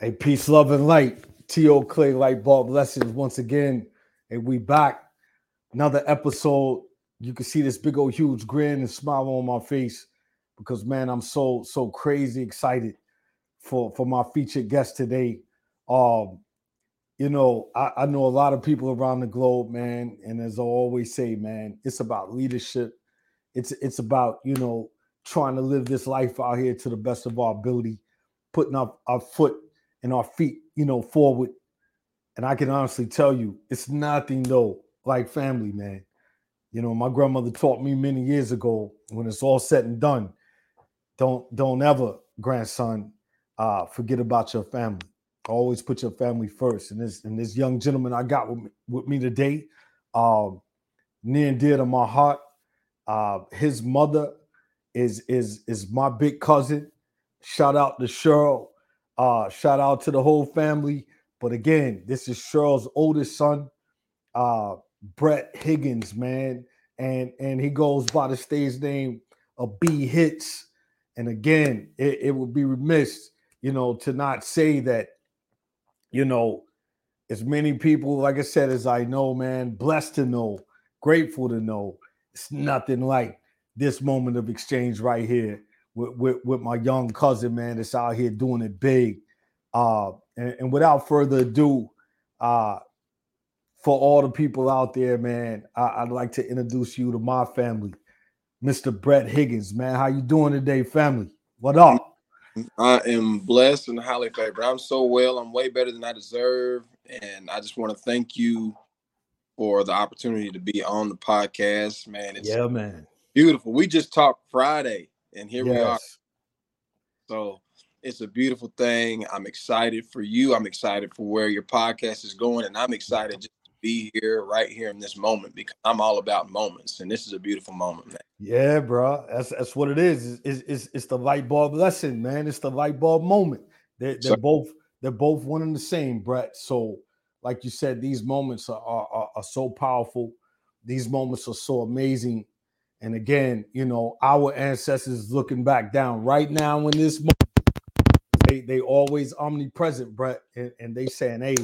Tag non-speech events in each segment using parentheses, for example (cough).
Hey, peace, love, and light. T.O. Clay Light Bulb Blessings once again. And we back. Another episode. You can see this big old huge grin and smile on my face because man, I'm so so crazy excited for for my featured guest today. Um, you know, I, I know a lot of people around the globe, man, and as I always say, man, it's about leadership. It's it's about you know trying to live this life out here to the best of our ability, putting our, our foot and our feet, you know, forward. And I can honestly tell you, it's nothing though like family, man. You know, my grandmother taught me many years ago when it's all said and done, don't don't ever, grandson, uh, forget about your family. Always put your family first. And this and this young gentleman I got with me, with me today, um, near and dear to my heart. Uh, his mother is is is my big cousin. Shout out to Cheryl. Uh, shout out to the whole family. But again, this is Cheryl's oldest son, uh, Brett Higgins, man. And and he goes by the stage name of B Hitz. And again, it, it would be remiss, you know, to not say that, you know, as many people, like I said, as I know, man, blessed to know, grateful to know, it's nothing like this moment of exchange right here with, with, with my young cousin, man, that's out here doing it big. Uh, and, and without further ado, uh, for all the people out there, man, I, would like to introduce you to my family, Mr. Brett Higgins, man. How you doing today, family? What up? I am blessed and highly favored. I'm so well. I'm way better than I deserve, and I just want to thank you for the opportunity to be on the podcast, man. It's yeah, man. Beautiful. We just talked Friday, and here yes. we are. So it's a beautiful thing. I'm excited for you. I'm excited for where your podcast is going, and I'm excited just to be here right here in this moment because I'm all about moments, and this is a beautiful moment, man. Yeah, bro. That's that's what it is. It's, it's, it's the light bulb lesson, man. It's the light bulb moment. They're, they're so, both they're both one and the same, Brett. So, like you said, these moments are, are, are so powerful. These moments are so amazing. And again, you know, our ancestors looking back down right now in this moment they they always omnipresent, Brett, and, and they saying, "Hey,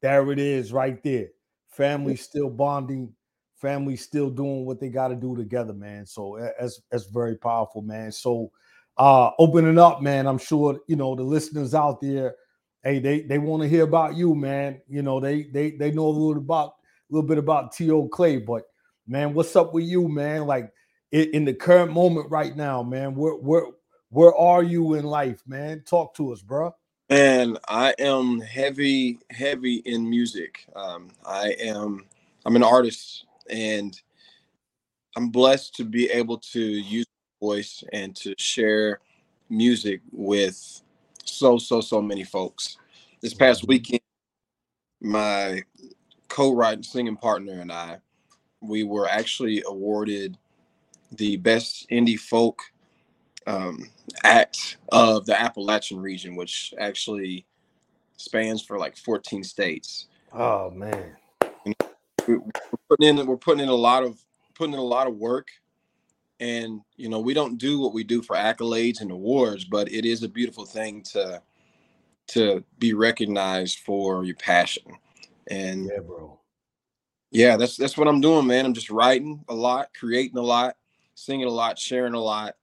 there it is, right there. Family still bonding, family still doing what they got to do together, man. So that's that's very powerful, man. So uh opening up, man. I'm sure you know the listeners out there. Hey, they they want to hear about you, man. You know they they they know a little about a little bit about T.O. Clay, but man, what's up with you, man? Like in, the current moment right now, man. Where where where are you in life, man? Talk to us, bro. And I am heavy, heavy in music. Um, I am, I'm an artist, and I'm blessed to be able to use voice and to share music with so, so, so many folks. This past weekend, my co-writing singing partner and I, we were actually awarded the best indie folk um, act of the Appalachian region, which actually spans for like 14 states. Oh man, we're putting in we're putting in a lot of putting in a lot of work, and you know we don't do what we do for accolades and awards, but it is a beautiful thing to to be recognized for your passion. And yeah, bro. Yeah, that's that's what I'm doing, man. I'm just writing a lot, creating a lot, singing a lot, sharing a lot,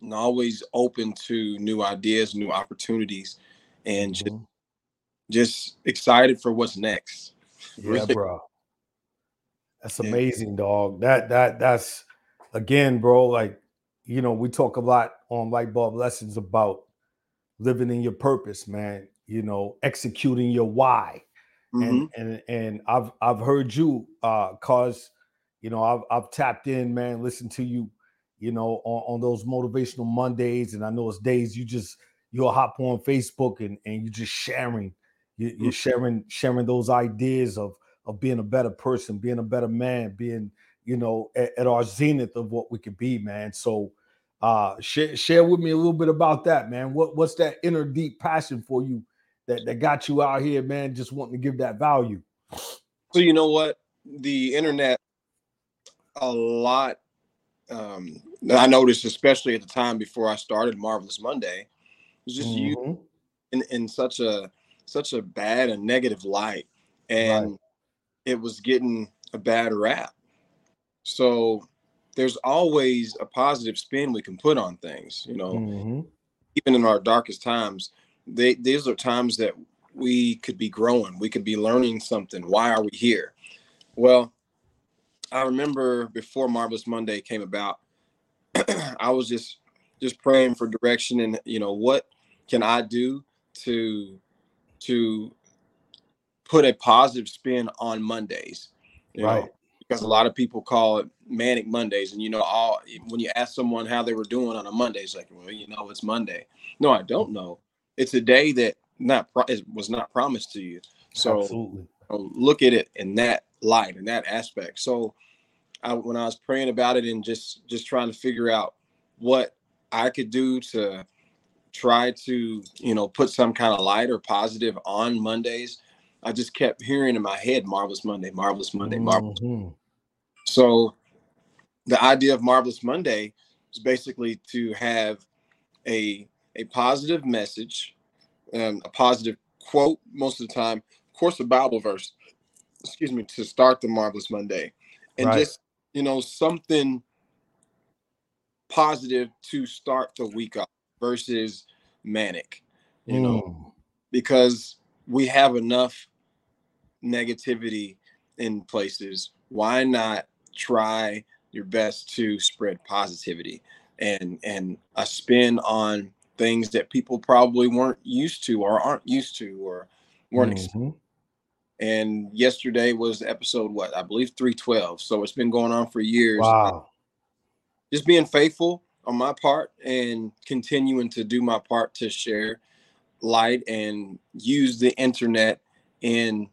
and always open to new ideas, new opportunities, and just, mm-hmm. just excited for what's next. (laughs) Yeah, bro. That's amazing, yeah. dog. That that that's again, bro. Like you know, we talk a lot on light bulb lessons about living in your purpose, man. You know, executing your why. Mm-hmm. And and and I've I've heard you uh cause you know I've I've tapped in, man, listen to you you know, on, on those motivational Mondays. And I know it's days you just you'll hop on Facebook and, and you're just sharing, you, you're mm. sharing, sharing those ideas of of being a better person, being a better man, being, you know, at, at our zenith of what we could be, man. So uh share, share with me a little bit about that, man. What what's that inner deep passion for you that, that got you out here, man, just wanting to give that value? So you know what? The internet a lot um, I noticed, especially at the time before I started Marvelous Monday, was just mm-hmm. you in, in such a such a bad and negative light, and right. it was getting a bad rap. So there's always a positive spin we can put on things, you know. Mm-hmm. Even in our darkest times, they these are times that we could be growing, we could be learning something. Why are we here? Well, I remember before Marvelous Monday came about, (clears throat) I was just just praying for direction and you know what can I do to to put a positive spin on Mondays. right. Know? Because a lot of people call it manic Mondays, and you know, all when you ask someone how they were doing on a Monday, it's like, well, you know, it's Monday. No, I don't know. It's a day that not was not promised to you. So Absolutely. look at it in that light, in that aspect. So I, when I was praying about it and just just trying to figure out what I could do to try to, you know, put some kind of light or positive on Mondays, I just kept hearing in my head, Marvelous Monday, Marvelous Monday, Marvelous. Mm-hmm. So the idea of Marvelous Monday is basically to have a a positive message, and a positive quote most of the time, of course, a Bible verse, excuse me, to start the Marvelous Monday. And right. just, you know, something positive to start the week off versus manic, you mm. know, because we have enough negativity in places. Why not try your best to spread positivity and and a spin on things that people probably weren't used to or aren't used to or weren't mm-hmm. and yesterday was episode what I believe 312 so it's been going on for years wow just being faithful on my part and continuing to do my part to share light and use the internet in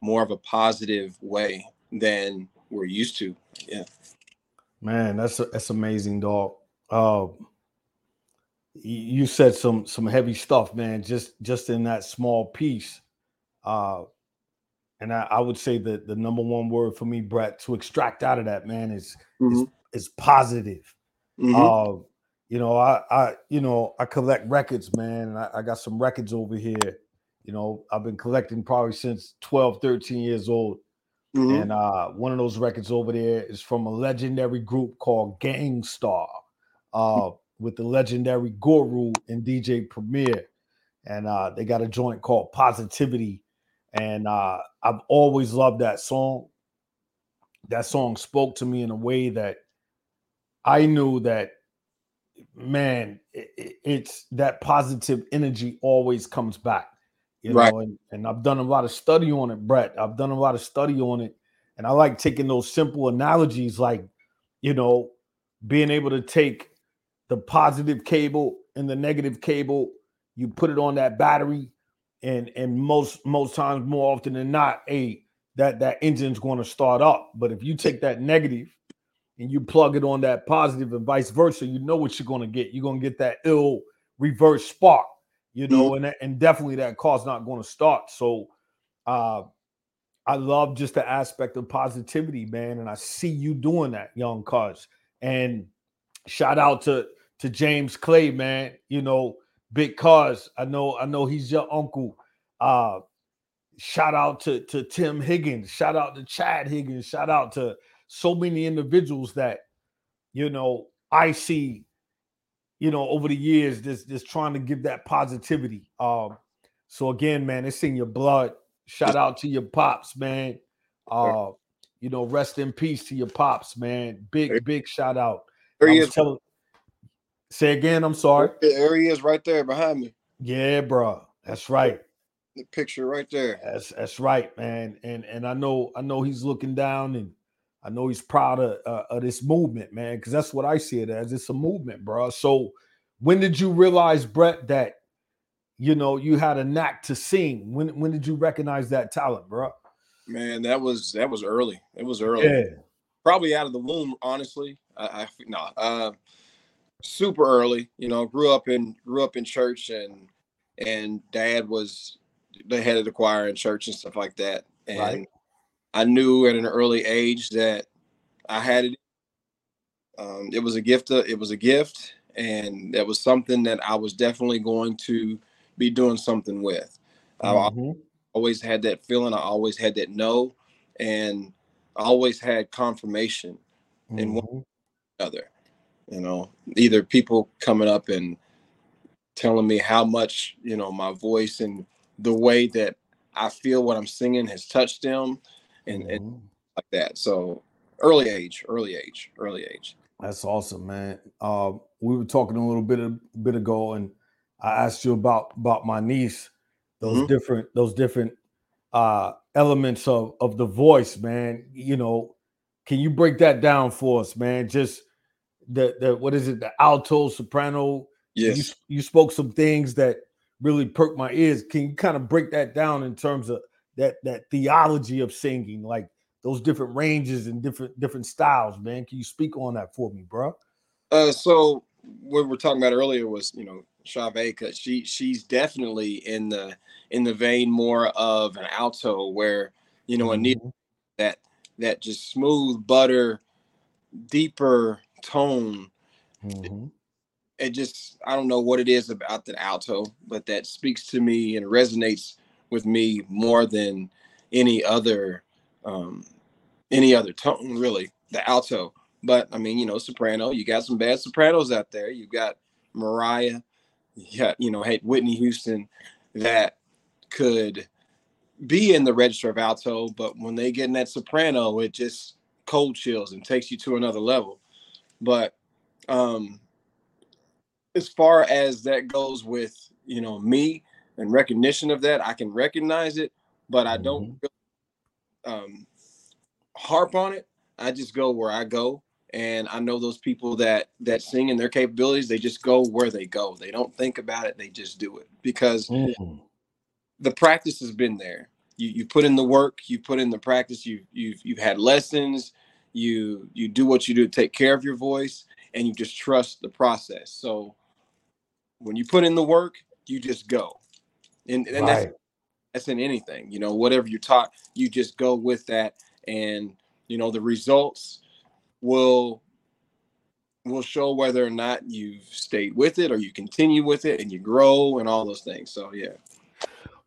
more of a positive way than we're used to. Yeah. Man, that's that's amazing, dog. Uh, you said some some heavy stuff, man. Just just in that small piece, uh, and I, I would say that the number one word for me, Brett, to extract out of that, man, is mm-hmm. is is positive. Mm-hmm. Uh, you know, I, I, you know, I collect records, man. I, I, got some records over here. You know, I've been collecting probably since 12, 13 years old. Mm-hmm. And uh, one of those records over there is from a legendary group called Gang Starr, uh, with the legendary Guru and DJ Premier. And uh, they got a joint called Positivity. And uh, I've always loved that song. That song spoke to me in a way that I knew that, man, it, it's that positive energy always comes back. You right. know, and, and I've done a lot of study on it, Brett. I've done a lot of study on it. And I like taking those simple analogies like, you know, being able to take the positive cable and the negative cable, you put it on that battery, and and most most times more often than not, a that that engine's going to start up. But if you take that negative and you plug it on that positive and vice versa, you know what you're going to get. You're going to get that ill reverse spark, you know, mm-hmm. and, and definitely that car's not going to start. So uh, I love just the aspect of positivity, man. And I see you doing that, young cuz. And shout out to to James Clay, man. You know, big cuz. I know, I know he's your uncle. Uh shout out to to Tim Higgins, shout out to Chad Higgins, shout out to so many individuals that you know I see, you know, over the years, just just trying to give that positivity. Um, so again, man, it's in your blood. Shout out to your pops, man. Uh, you know, rest in peace to your pops, man. Big, big shout out. He is. Telling, say again, I'm sorry. There he is right there behind me. Yeah, bro. That's right. The picture right there. That's that's right, man. And and I know I know he's looking down and I know he's proud of, uh, of this movement, man, because that's what I see it as. It's a movement, bro. So when did you realize, Brett, that you know you had a knack to sing? When when did you recognize that talent, bro? Man, that was that was early. It was early. Yeah. Probably out of the womb, honestly. I, I no, uh, super early. You know, grew up in grew up in church, and and dad was the head of the choir in church and stuff like that. And right. I knew at an early age that I had it. Um, it was a gift. Uh, it was a gift, and that was something that I was definitely going to be doing something with. Mm-hmm. I always had that feeling. I always had that no, and I always had confirmation mm-hmm. in one mm-hmm. You know, either people coming up and telling me how much you know my voice and the way that I feel what I'm singing has touched them, and, mm-hmm. and like that. So early age, early age, early age. That's awesome, man. Uh, we were talking a little bit a bit ago, and I asked you about about my niece, those mm-hmm. different those different uh, elements of of the voice, man. You know, can you break that down for us, man? Just the the what is it, the alto, soprano? Yes, you, you spoke some things that really perked my ears. Can you kind of break that down in terms of that that theology of singing, like those different ranges and different different styles, man. Can you speak on that for me, bro? Uh, so what we are talking about earlier was, you know, Chave, she she's definitely in the in the vein more of an alto, where you know, mm-hmm. a need that that just smooth butter, deeper tone. Mm-hmm. It just I don't know what it is about the alto, but that speaks to me and resonates with me more than any other um, any other tone, really. The alto, but I mean, you know, soprano. You got some bad sopranos out there. You got Mariah. You got you know, hey, Whitney Houston, that could be in the register of alto, but when they get in that soprano, it just cold chills and takes you to another level. But um as far as that goes with you know me and recognition of that, I can recognize it, but I don't mm-hmm um, harp on it. I just go where I go, and I know those people that that sing in their capabilities. They just go where they go. They don't think about it. They just do it because mm. the practice has been there. You you put in the work. You put in the practice. You you've you've had lessons. You you do what you do to take care of your voice, and you just trust the process. So when you put in the work, you just go, and, and right. that's that's in anything you know whatever you're taught you just go with that. And you know the results will will show whether or not you've stayed with it or you continue with it and you grow and all those things. So yeah.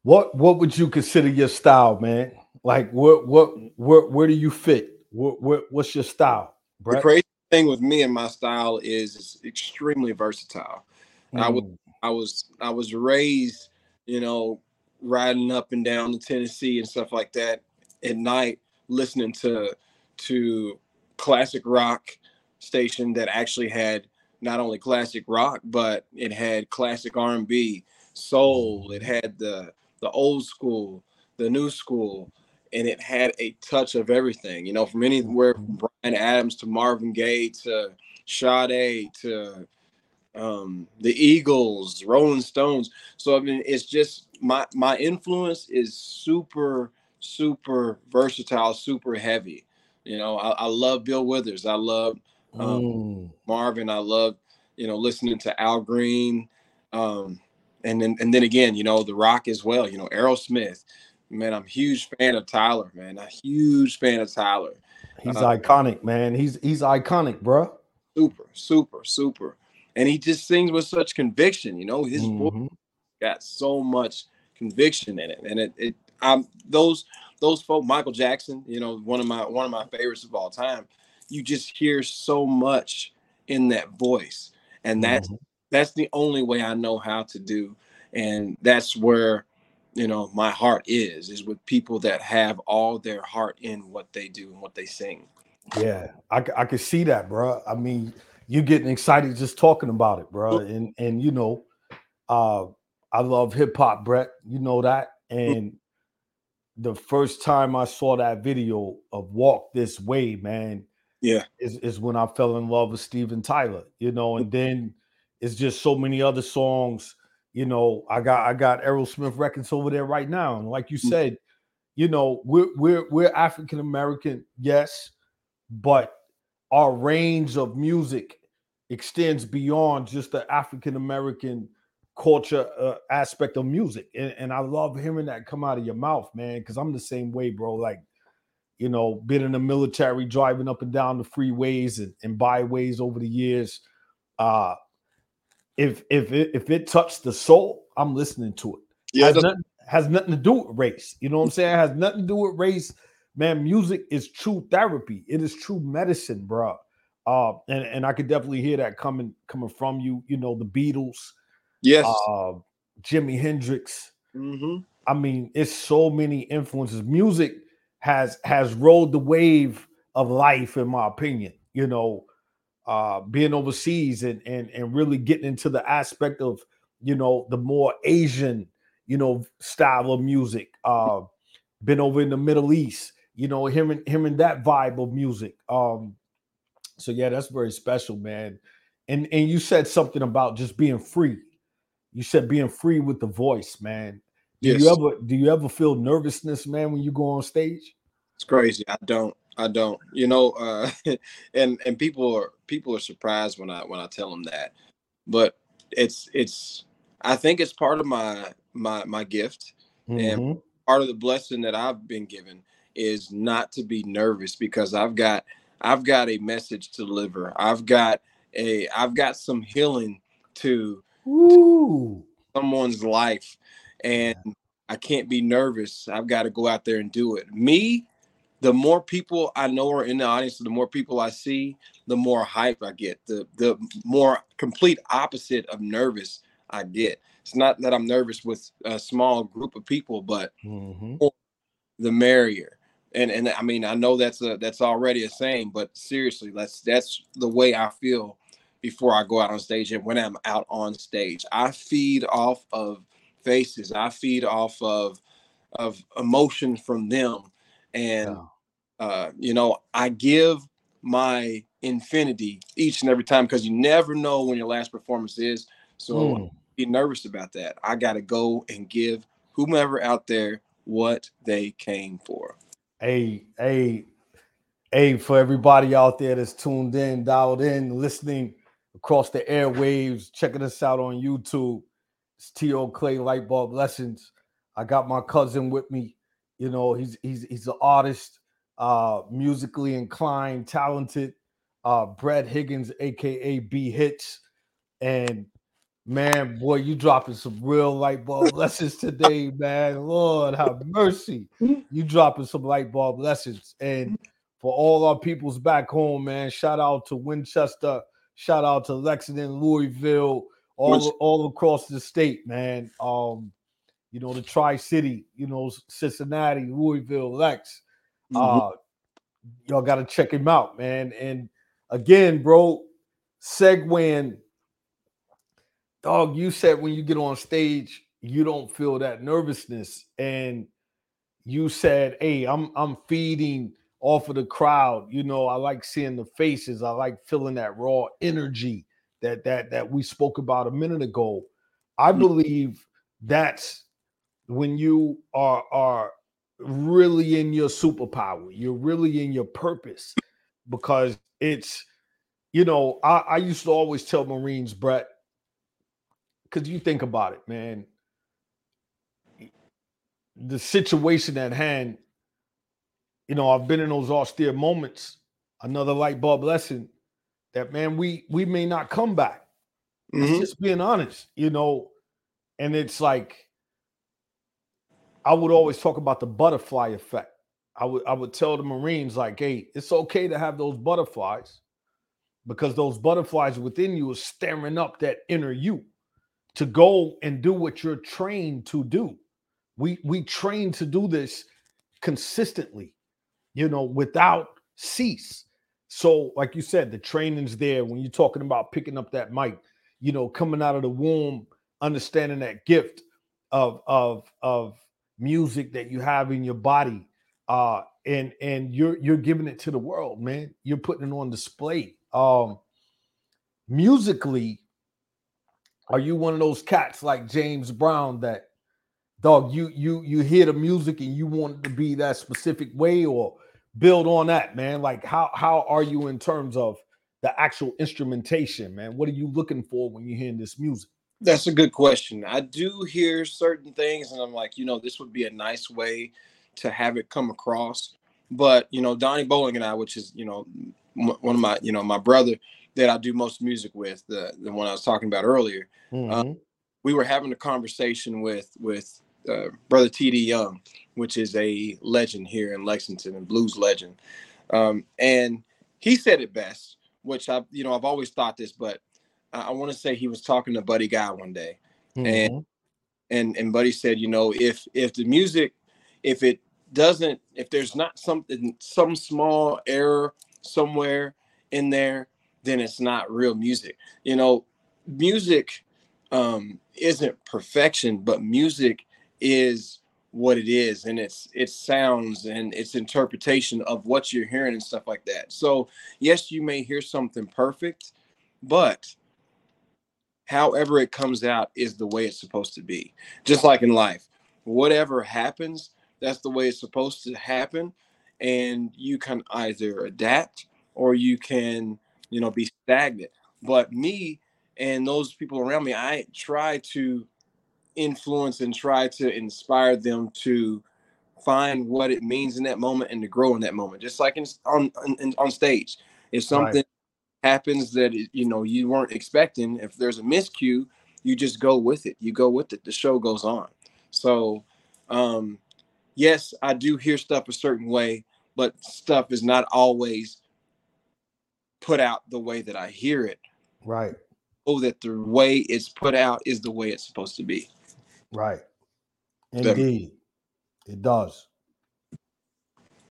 What what would you consider your style man? Like what what where, where do you fit what, what what's your style Brett? the crazy thing with me and my style is it's extremely versatile mm. i was i was i was raised you know riding up and down to Tennessee and stuff like that at night, listening to to classic rock station that actually had not only classic rock, but it had classic R and B, soul. It had the the old school, the new school, and it had a touch of everything. You know, from anywhere from Bryan Adams to Marvin Gaye to Sade to um, the Eagles, Rolling Stones. So I mean, it's just my my influence is super super versatile, super heavy. You know, I, I love Bill Withers. I love um, mm. Marvin. I love you know listening to Al Green, um, and then and then again, you know, the Rock as well. You know, Aerosmith. Man, I'm a huge fan of Tyler. Man, a huge fan of Tyler. He's uh, iconic, man. He's he's iconic, bro. Super, super, super and he just sings with such conviction. You know, his mm-hmm. voice got so much conviction in it, and it, it um those those folk, Michael Jackson, you know, one of my one of my favorites of all time. You just hear so much in that voice, and that's mm-hmm. that's the only way I know how to do, and that's where you know my heart is is with people that have all their heart in what they do and what they sing. Yeah, I I can see that, bro. I mean you getting excited just talking about it, bro. And and you know, uh, I love hip hop, Brett. You know that. And the first time I saw that video of Walk This Way, man, yeah, is, is when I fell in love with Steven Tyler, you know, and then it's just so many other songs. You know, I got I got Aerosmith records over there right now. And like you mm. said, you know, we're we're we're African American, yes, but our range of music extends beyond just the African American culture uh, aspect of music. And, and I love hearing that come out of your mouth, man, because I'm the same way, bro. Like, you know, been in the military, driving up and down the freeways and, and byways over the years. Uh, if if it if it touched the soul, I'm listening to it. Yeah, has, nothing, has nothing to do with race. You know what I'm saying? has nothing to do with race. Man, music is true therapy. It is true medicine, bro. Uh, and and I could definitely hear that coming coming from you. You know, the Beatles, yes. uh, Jimi Hendrix. hmm I mean, it's so many influences. Music has has rolled the wave of life, in my opinion. You know, uh, being overseas and and and really getting into the aspect of you know the more Asian you know style of music. Uh, been over in the Middle East, you know, hearing hearing that vibe of music. Um, so yeah, that's very special, man. And and you said something about just being free. You said being free with the voice, man. Do Yes. you ever do you ever feel nervousness, man, when you go on stage? It's crazy. I don't. I don't. You know, uh, (laughs) and and people are people are surprised when I when I tell them that, but it's it's. I think it's part of my my my gift. Mhm. Part of the blessing that I've been given is not to be nervous because I've got I've got a message to deliver. I've got a I've got some healing to Ooh. someone's life and I can't be nervous. I've got to go out there and do it. Me, the more people I know are in the audience, the more people I see, the more hype I get. The the more complete opposite of nervous I get. It's not that I'm nervous with a small group of people, but Mhm. the merrier. And and I mean I know that's a that's already a saying, but seriously, that's that's the way I feel before I go out on stage and when I'm out on stage. I feed off of faces. I feed off of of emotion from them. And. Uh, you know, I give my infinity each and every time because you never know when your last performance is. So Mm. be nervous about that. I gotta go and give whomever out there what they came for. Hey, hey, hey, for everybody out there that's tuned in, dialed in, listening across the airwaves, checking us out on YouTube. It's T.O. Clay Lightbulb Lessons. I got my cousin with me. You know, he's he's he's an artist, uh, musically inclined, talented. Uh, Brett Higgins, aka B Hitz. And man, boy, you dropping some real light bulb (laughs) lessons today, man. Lord have mercy (laughs) you dropping some light bulb lessons. And for all our peoples back home, man, shout out to Winchester, shout out to Lexington, Louisville, all all across the state, man. Um, you know, the Tri-City, you know, Cincinnati, Louisville, Lex. Mhm. Uh y'all gotta check him out, man. And again, bro, segueing, dog, you said when you get on stage, you don't feel that nervousness. And you said, Hey, I'm I'm feeding off of the crowd. You know, I like seeing the faces, I like feeling that raw energy that that that we spoke about a minute ago. I Mm. believe that's when you are are really in your superpower you're really in your purpose because it's you know i, I used to always tell marines brett because you think about it man the situation at hand you know i've been in those austere moments another light bulb lesson that man we we may not come back it's Mhm. just being honest, you know. And it's like I would always talk about the butterfly effect. I would I would tell the Marines like, hey, it's okay to have those butterflies because those butterflies within you are stirring up that inner you to go and do what you're trained to do. We we train to do this consistently, you know, without cease. So, like you said, the training's there when you're talking about picking up that mic, you know, coming out of the womb, understanding that gift of of of music that you have in your body, uh, and and you're you're giving it to the world, man. You're putting it on display. Um, musically, are you one of those cats like James Brown that dog you you you hear the music and you want it to be that specific way or build on that, man? Like how how are you in terms of the actual instrumentation, man? What are you looking for when you're hearing this music? That's a good question. I do hear certain things, and I'm like, you know, this would be a nice way to have it come across. But you know, Donnie Bowling and I, which is you know m- one of my you know my brother that I do most music with, the the one I was talking about earlier. Mhm. we were having a conversation with with uh, brother Tee Dee Young, which is a legend here in Lexington and blues legend, um, and he said it best, which I you know I've always thought this, but I, want to say he was talking to Buddy Guy one day, mm-hmm. and and and Buddy said, you know, if if the music, if it doesn't, if there's not something some small error somewhere in there, then it's not real music. You know, music um, isn't perfection, but music is what it is and it's its sounds and its interpretation of what you're hearing and stuff like that so yes you may hear something perfect but however it comes out is the way it's supposed to be. Just like in life whatever happens that's the way it's supposed to happen. And you can either adapt or you can you know be stagnant. But me and those people around me i try to influence and try to inspire them to find what it means in that moment and to grow in that moment. Just like in, on, on on stage if something right. Happens that you know you weren't expecting if there's a miscue you just go with it. You go with it. The show goes on. So um yes i do hear stuff a certain way but stuff is not always put out the way that i hear it. Right. Oh that the way it's put out is the way it's supposed to be. Right. Indeed. It does.